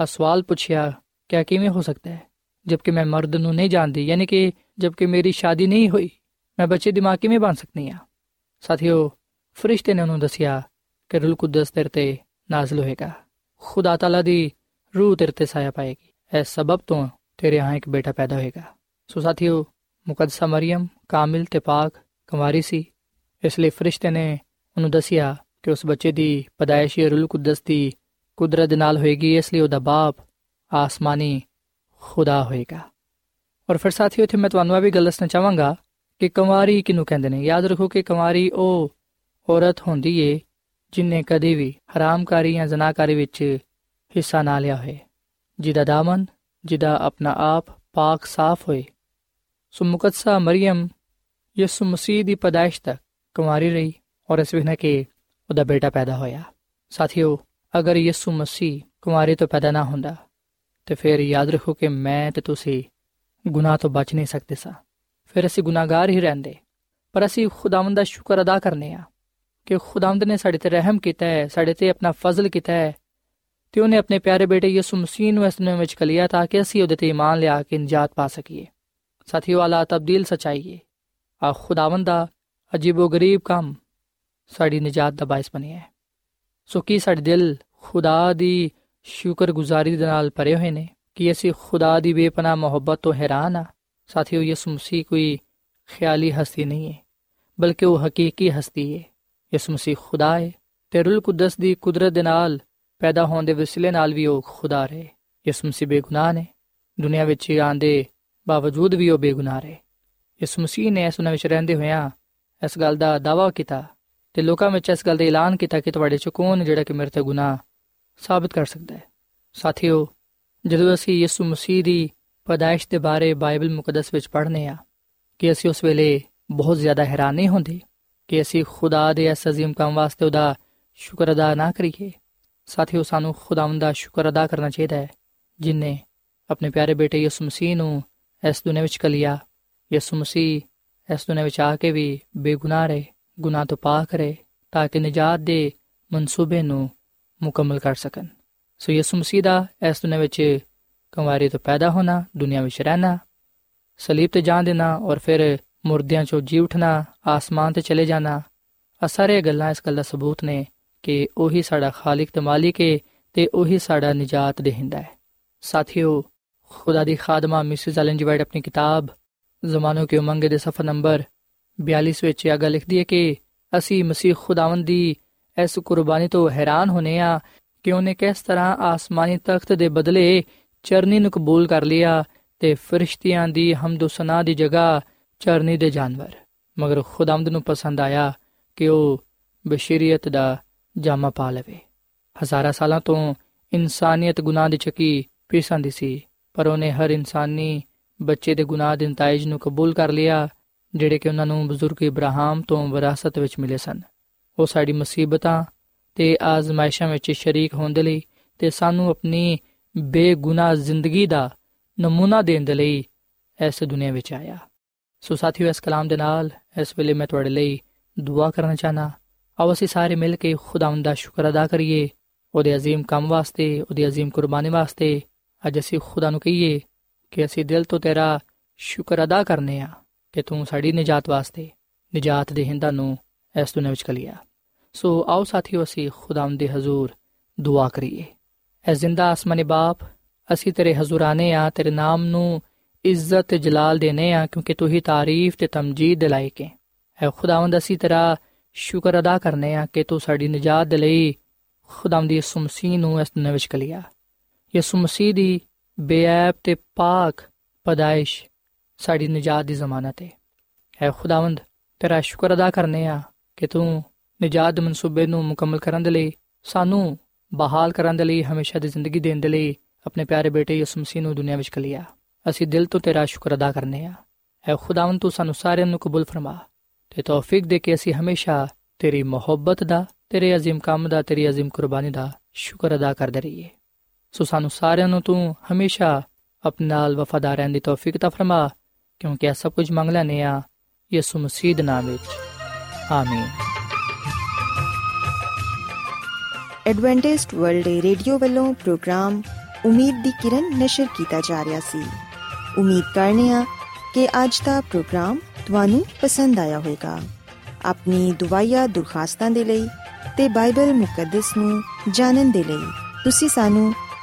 ਆ ਸਵਾਲ ਪੁੱਛਿਆ ਕਿ ਕਿਵੇਂ ਹੋ ਸਕਦਾ ਹੈ? ਜਦਕਿ ਮੈਂ ਮਰਦ ਨੂੰ ਨਹੀਂ ਜਾਣਦੀ, ਯਾਨੀ ਕਿ ਜਦਕਿ ਮੇਰੀ ਸ਼ਾਦੀ ਨਹੀਂ ਹੋਈ, ਮੈਂ ਬੱਚੇ ਦੀ ਮਾਂ ਕਿਵੇਂ ਬਣ ਸਕਦੀ ਆ ਸਾਥੀਓ, ਫਰਿਸ਼ਤੇ ਨੇ ਉਹਨੂੰ ਦੱਸਿਆ ਕਿ ਰੂਲ ਕੁਦਸ ਤੇਰੇ ਤੇ ਨਾਜ਼ਲ ਹੋਏਗਾ। ਖੁਦਾ ਤਾਲਾ ਦੀ ਰੂਹ ਤੇਰੇ ਤੇ ਸਾਇਆ ਪਾਏਗੀ। ਇਸ ਸਬਬ ਤੋਂ ਤੇਰੇ ਹਾਂ ਇੱਕ ਬੇਟਾ ਪੈਦਾ ਹੋਏਗਾ। ਸੋ ਸਾਥੀਓ, ਮੁਕੱਦਸਾ ਮਰੀਮ ਕਾਮਿਲ ਤੇ ਪਾਕ ਕੁਮਾਰੀ ਸੀ। ਇਸ ਲਈ ਫਰਿਸ਼ਤੇ ਨੇ ਉਹਨੂੰ ਦੱਸਿਆ ਕਿ ਉਸ ਬੱਚੇ ਦੀ ਪਦਾਇਸ਼ ਰੂਲ ਕੁਦਸ ਦੀ ਕੁਦਰਤ ਨਾਲ ਹੋਏਗੀ, ਇਸ ਲਈ ਉਹਦਾ ਬਾਪ ਆਸਮਾਨੀ ਖੁਦਾ ਹੋਏਗਾ। ਔਰ ਫਿਰ ਸਾਥੀਓ, ਇੱਥੇ ਮੈਂ ਤੁਹਾਨੂੰ ਇਹ ਵੀ ਗੱਲ ਦੱਸਣਾ ਚਾਹਾਂਗਾ ਕਿ ਕੁਮਾਰੀ ਕਿਨੂੰ ਕਹਿੰਦੇ ਨੇ? ਯਾਦ ਰੱਖੋ ਕਿ ਕੁਮਾਰੀ ਉਹ ਔਰਤ ਹੁੰਦੀ ਏ ਜਿਨੇ ਕਦੇ ਵੀ ਹਰਾਮਕਾਰੀ ਜਾਂ ਜ਼ਨਾਕਾਰੀ ਵਿੱਚ ਹਿੱਸਾ ਨਾ ਲਿਆ ਹੋਏ। ਜਿਹਦਾ ਦਾਮਨ, ਜਿਹਦਾ ਆਪਣਾ ਆਪ ਪਾਕ ਸਾਫ਼ ਹੋਏ। ਸੋ ਮੁਕੱਦਸਾ ਮਰੀਮ ਯਿਸੂ ਮਸੀਹ ਦੀ ਪਦਾਇਸ਼ ਤੱਕ ਕੁਮਾਰੀ ਰਹੀ ਔਰ ਇਸ ਵਿਖਣਾ ਕਿ ਉਹਦਾ ਬੇਟਾ ਪੈਦਾ ਹੋਇਆ। ਸਾਥੀਓ, ਅਗਰ ਯਿਸੂ ਮਸੀਹ ਕੁਮਾਰੀ ਤੋਂ ਪੈਦਾ ਨਾ ਹੁੰਦਾ, ਤੇ ਫਿਰ ਯਾਦ ਰੱਖੋ ਕਿ ਮੈਂ ਤੇ ਤੁਸੀਂ ਗੁਨਾਹ ਤੋਂ ਬਚ ਨਹੀਂ ਸਕਦੇ ਸਾਂ। ਫਿਰ ਅਸੀਂ ਗੁਨਾਹਗਾਰ ਹੀ ਰਹਿੰਦੇ, ਪਰ ਅਸੀਂ ਖੁਦਾਵੰਦ ਦਾ ਸ਼ੁਕਰ ਅਦਾ ਕਰਨੇ ਆ ਕਿ ਖੁਦਾਵੰਦ ਨੇ ਸਾਡੇ ਤੇ ਰਹਿਮ ਕੀਤਾ ਹੈ, ਸਾਡੇ ਤੇ ਆਪਣਾ ਫਜ਼ਲ ਕੀਤਾ ਹੈ ਤੇ ਉਹਨੇ ਆਪਣੇ ਪਿਆਰੇ ਬੇਟੇ ਯਿਸੂ ਮਸੀਹ ਨੂੰ ਇਸ ਦੁਨੀਆਂ ਵਿੱਚ ਕਲਿਆ ਤਾਂ ਕਿ ਅਸੀਂ ਉਹਦੇ ਤੇ ਈਮਾਨ ਲਿਆ ਕੇ ਨਜਾਤ ਪਾ ਸਕੀਏ। ਸਾਥੀਓ ਆਲਾ ਤਬਦੀਲ ਸਚਾਈਏ ਆ ਖੁਦਾਵੰਦ ਦਾ ਅਜੀਬੋ ਗਰੀਬ ਕੰਮ ਸਾਡੀ ਨਜਾਤ ਦਾ ਬਾਇਸ ਬਣਿਆ ਹੈ। ਸੋ ਕੀ ਸਾਡੇ ਦਿਲ ਖੁਦਾ ਦੀ ਸ਼ੁਕਰਗੁਜ਼ਾਰੀ ਦੇ ਨਾਲ ਭਰੇ ਹੋਏ ਨੇ? ਕਿ ਅਸੀਂ ਖੁਦਾ ਦੀ ਬੇਪਨਾਹ ਮੁਹੱਬਤ ਤੋਂ ਹੈਰਾਨ ਆ? ਸਾਥੀਓ, ਯਿਸੂ ਮਸੀਹ ਕੋਈ ਖਿਆਲੀ ਹਸਤੀ ਨਹੀਂ ਹੈ, ਬਲਕਿ ਉਹ ਹਕੀਕੀ ਹਸਤੀ ਹੈ। ਯਿਸੂ ਮਸੀਹ ਖੁਦਾ ਹੈ ਤੇ ਰੂਲ ਕੁਦਸ ਦੀ ਕੁਦਰਤ ਦੇ ਨਾਲ ਪੈਦਾ ਹੋਣ ਦੇ ਵਸਿਲੇ ਨਾਲ ਵੀ ਉਹ ਖੁਦਾ ਰਹੇ। ਯਿਸੂ ਮਸੀਹ ਬੇਗੁਨਾਹ ਨੇ। ਦੁਨੀਆ ਵਿੱਚ ਆਂਦੇ ਬਾਵਜੂਦ ਵੀ ਉਹ ਬੇਗੁਨਾਹ ਰਹੇ। ਯਿਸੂ ਮਸੀਹ ਨੇ ਇਸ ਵਿੱਚ ਰਹਿੰਦੇ ਹੋਇਆਂ ਇਸ ਗੱਲ ਦਾ ਦਾਵਾ ਕੀਤਾ ਤੇ ਲੋਕਾਂ ਵਿੱਚ ਇਸ ਗੱਲ ਦਾ ਐਲਾਨ ਕੀਤਾ ਕਿ ਤੁਹਾਡੇ ਚੋਂ ਕੌਣ ਜਿਹੜਾ ਕਿ ਮੇਰੇ ਤੇ ਗੁਨਾਹ ਸਾਬਤ ਕਰ ਸਕਦਾ ਹੈ। ਸਾਥੀਓ, ਜਦੋਂ ਅਸੀਂ ਯਿਸੂ ਮਸੀਹ ਦੀ ਪਦਾਇਸ਼ ਦੇ ਬਾਰੇ ਬਾਈਬਲ ਮੁਕੱਦਸ ਵਿੱਚ ਪੜ੍ਹਨੇ ਆ, ਕਿ ਅਸੀਂ ਉਸ ਵੇਲੇ ਬਹੁਤ ਜ਼ਿਆਦਾ ਹੈਰਾਨ ਨਹੀਂ ਹੁੰਦੇ, ਕਿ ਅਸੀਂ ਖੁਦਾ ਦੇ ਇਸ ਅਜ਼ੀਮ ਕੰਮ ਵਾਸਤੇ ਉਹਦਾ ਸ਼ੁਕਰ ਅਦਾ ਨਾ ਕਰੀਏ, ਸਾਥੀਓ ਸਾਨੂੰ ਖੁਦਾਵੰਦ ਦਾ ਸ਼ੁਕਰ ਅਦਾ ਕਰਨਾ ਚਾਹੀਦਾ ਹੈ, ਜਿਨੇ ਆਪਣੇ ਪਿਆਰੇ ਬੇਟੇ ਯਿਸੂ ਮਸੀਹ ਨੂੰ ਇਸ ਦੁਨੀਆਂ ਵਿੱਚ ਕਲਿਆ ਯਿਸੂ ਮਸੀਹ, ਇਸ ਦੁਨੀਆਂ ਵਿੱਚ ਆ ਕੇ ਵੀ ਬੇਗੁਨਾਹ ਰਹੇ, ਗੁਨਾਹ ਤੋਂ ਪਾਕ ਰਹੇ, ਤਾਂ ਕਿ ਨਜਾਤ ਦੇ ਮਨਸੂਬੇ ਨੂੰ ਮੁਕੰਮਲ ਕਰ ਸਕਣ। ਸੋ ਯਿਸੂ ਮਸੀਹ ਦਾ ਇਸ ਦੁਨੀਆਂ ਵਿੱਚ ਕੁਮਾਰੀ ਤੋਂ ਪੈਦਾ ਹੋਣਾ, ਦੁਨੀਆ ਵਿੱਚ ਰਹਿਣਾ, ਸਲੀਬ ਤੇ ਜਾਣ ਦੇਣਾ ਔਰ ਫਿਰ ਮੁਰਦਿਆਂ ਚੋਂ ਜੀ ਉਠਣਾ, ਆਸਮਾਨ ਤੇ ਚਲੇ ਜਾਣਾ ਆ ਸਾਰੇ ਗੱਲਾਂ ਇਸ ਗੱਲ ਦਾ ਸਬੂਤ ਨੇ ਕਿ ਉਹੀ ਸਾਡਾ ਖਾਲਕ ਤੇ ਮਾਲਿਕ ਹੈ ਤੇ ਉਹੀ ਸਾਡਾ ਨਜਾਤ ਦੇਹਿੰਦਾ ਹੈ। ਸਾਥੀਓ, ਖੁਦਾ ਦੀ ਖਾਦਮਾ ਮਿਸਿਸ ਐਲਨ ਜੀ ਵਾਈਟ ਆਪਣੀ ਕਿਤਾਬ ਜ਼ਮਾਨੋ ਕੇ ਉਮੰਗ ਦੇ ਸਫਾ ਨੰਬਰ 42 ਵਿੱਚ ਇਹ ਗੱਲ ਲਿਖਦੀ ਹੈ ਕਿ ਅਸੀਂ ਮਸੀਹ ਖੁਦਾਵੰਦ ਦੀ ਇਸ ਕੁਰਬਾਨੀ ਤੋਂ ਹੈਰਾਨ ਹੋਨੇ ਆ ਕਿ ਉਹਨੇ ਕਿਸ ਤਰ੍ਹਾਂ ਆਸਮਾਨੀ ਤਖਤ ਦੇ ਬਦਲੇ ਚਰਨੀ ਨੂੰ ਕਬੂਲ ਕਰ ਲਿਆ ਤੇ ਫਰਿਸ਼ਤਿਆਂ ਦੀ ਹਮਦ ਸਨਾ ਦੀ ਜਗ੍ਹਾ ਚਰਨੀ ਦੇ ਜਾਨਵਰ। ਮਗਰ ਖੁਦਾਵੰਦ ਨੂੰ ਪਸੰਦ ਆਇਆ ਕਿ ਉਹ ਬਸ਼ਰੀਅਤ ਦਾ ਜਾਮਾ ਪਾ ਲਵੇ। ਹਜ਼ਾਰਾਂ ਸਾਲਾਂ ਤੋਂ ਇਨਸਾਨੀਅਤ ਗੁਨਾਹ ਦੀ ਚੱਕੀ ਪੀਸੰਦੀ ਸੀ, ਪਰ ਉਹਨੇ ਹਰ ਇਨਸਾਨੀ ਬੱਚੇ ਦੇ ਗੁਨਾਹ ਦੇ ਨਤਾਇਜ ਨੂੰ ਕਬੂਲ ਕਰ ਲਿਆ ਜਿਹੜੇ ਕਿ ਉਹਨਾਂ ਨੂੰ ਬਜ਼ੁਰਗ ਇਬਰਾਹਿਮ ਤੋਂ ਵਿਰਾਸਤ ਵਿੱਚ ਮਿਲੇ ਸਨ ਉਹ ਸਾਡੀ ਮੁਸੀਬਤਾਂ ਤੇ ਆਜ਼ਮਾਇਸ਼ਾਂ ਵਿੱਚ ਸ਼ਰੀਕ ਹੋਣ ਦੇ ਲਈ ਤੇ ਸਾਨੂੰ ਆਪਣੀ ਬੇਗੁਨਾਹ ਜ਼ਿੰਦਗੀ ਦਾ ਨਮੂਨਾ ਦੇਣ ਦੇ ਲਈ ਇਸ ਦੁਨੀਆ ਵਿੱਚ ਆਇਆ ਸੋ ਸਾਥੀਓ ਇਸ ਕਲਾਮ ਦੇ ਨਾਲ ਇਸ ਵੇਲੇ ਮੈਂ ਤੁਹਾਡੇ ਲਈ ਦੁਆ ਕਰਨਾ ਚਾਹਨਾ ਆਓ ਅਸੀਂ ਸਾਰੇ ਮਿਲ ਕੇ ਖੁਦਾਵੰਦ ਦਾ ਸ਼ੁਕਰ ਅਦਾ ਕਰੀਏ ਉਹਦੇ عظیم ਕੰਮ ਵਾਸਤੇ ਉਹਦੀ عظیم ਕੁਰਬਾਨੀ ਵਾਸਤੇ ਅੱਜ ਅਸੀਂ ਖੁਦਾ ਨੂੰ ਕਹੀਏ ਕਿ ਅਸੀਂ ਦਿਲ ਤੋਂ ਤੇਰਾ ਸ਼ੁਕਰ ਅਦਾ ਕਰਨੇ ਆ ਕਿ ਤੂੰ ਸਾਡੀ ਨਜਾਤ ਵਾਸਤੇ ਨਜਾਤ ਦੇ ਹਿੰਦਾਂ ਨੂੰ ਇਸ ਦੁਨੀਆਂ ਵਿੱਚ ਕਲਿਆ ਸੋ ਆਓ ਸਾਥੀਓ, ਅਸੀਂ ਖੁਦਾਵੰਦ ਦੇ ਹਜ਼ੂਰ ਦੁਆ ਕਰੀਏ। ਐ ਜ਼ਿੰਦਾ ਆਸਮਾਨੀ ਬਾਪ, ਅਸੀਂ ਤੇਰੇ ਹਜ਼ੂਰ ਆਨੇ ਆ, ਤੇਰੇ ਨਾਮ ਨੂੰ ਇੱਜ਼ਤ ਤੇ ਜਲਾਲ ਦੇਨੇ ਆ, ਕਿਉਂਕਿ ਤੂੰ ਹੀ ਤਾਰੀਫ ਤੇ ਤਮਜੀਦ ਦੇ ਲਾਇਕ ਹੈ ਐ ਖੁਦਾਵੰਦ, ਅਸੀਂ ਤੇਰਾ ਸ਼ੁਕਰ ਅਦਾ ਕਰਨੇ ਆ ਕਿ ਤੂੰ ਸਾਡੀ ਨਜਾਤ ਦੇ ਲਈ ਖੁਦਾਵੰਦ ਦੀ ਯਿਸੂ ਮਸੀਹ ਨੂੰ ਇਸ ਦੁਨੀਆਂ ਵਿੱਚ ਕਲਿਆ ਯਿਸੂ ਮਸੀਹ ਦੀ ਬੇਅਬ ਤੇ ਪਾਕ ਪਦਾਇਸ਼ ਸਾਡੀ ਨਜਾਤ ਦੀ ਜ਼ਮਾਨਤ ਹੈ ਐ ਖੁਦਾਵੰਦ ਤੇਰਾ ਸ਼ੁਕਰ ਅਦਾ ਕਰਨੇ ਆ ਕਿ ਤੂੰ ਨਜਾਤ ਦੇ ਮਨਸੂਬੇ ਨੂੰ ਮੁਕੰਮਲ ਕਰਨ ਦੇ ਲਈ ਸਾਨੂੰ ਬਹਾਲ ਕਰਨ ਦੇ ਲਈ ਹਮੇਸ਼ਾ ਦੀ ਜ਼ਿੰਦਗੀ ਦੇਣ ਦੇ ਲਈ ਆਪਣੇ ਪਿਆਰੇ ਬੇਟੇ ਯਿਸੂ ਮਸੀਹ ਨੂੰ ਦੁਨੀਆ ਵਿੱਚ ਕਲਿਆ ਅਸੀਂ ਦਿਲ ਤੋਂ ਤੇਰਾ ਸ਼ੁਕਰ ਅਦਾ ਕਰਨੇ ਆ ਐ ਖੁਦਾਵੰਦ ਤੂੰ ਸਾਨੂੰ ਸਾਰਿਆਂ ਨੂੰ ਕਬੂਲ ਫਰਮਾ ਤੇ ਤੌਫੀਕ ਦੇ ਕੇ ਅਸੀਂ ਹਮੇਸ਼ਾ ਤੇਰੀ ਮੁਹੱਬਤ ਦਾ ਤੇਰੇ عظیم ਕੰਮ ਦਾ ਤੇਰੀ عظیم ਕੁਰਬਾਨੀ ਦਾ ਸ਼ੁਕਰ ਅਦਾ ਕਰਦੇ ਰਹੀਏ ਸੋ ਸਾਨੂੰ ਸਾਰਿਆਂ ਨੂੰ ਤੂੰ ਹਮੇਸ਼ਾ ਆਪਣੇ ਨਾਲ ਵਫਾਦਾਰ ਰਹਿਣ ਦੀ ਤੌਫੀਕ ਤਾ ਫਰਮਾ, ਕਿਉਂਕਿ ਇਹ ਸਭ ਕੁਝ ਮੰਗ ਲੈਨੇ ਆ ਯਿਸੂ ਮਸੀਹ ਦੇ ਨਾਮ ਵਿੱਚ। ਆਮੀਨ। ਐਡਵੈਂਟਿਸਟ ਵਰਲਡ ਰੇਡੀਓ ਵੱਲੋਂ ਪ੍ਰੋਗਰਾਮ ਉਮੀਦ ਦੀ ਕਿਰਨ ਨਿਸ਼ਰ ਕੀਤਾ ਜਾ ਰਿਹਾ ਸੀ। ਉਮੀਦ ਕਰਨੇ ਆ ਕਿ ਅੱਜ ਦਾ ਪ੍ਰੋਗਰਾਮ ਤੁਹਾਨੂੰ ਪਸੰਦ ਆਇਆ ਹੋਵੇਗਾ। ਆਪਣੀ ਦੁਆਇਆ ਦੁਰਖਾਸਤਾਂ ਦੇ ਲਈ ਤੇ ਬਾਈਬਲ ਮੁਕੱਦਸ ਨੂੰ ਜਾਣਨ ਦੇ ਲਈ ਤੁਸੀਂ ਸਾਨੂੰ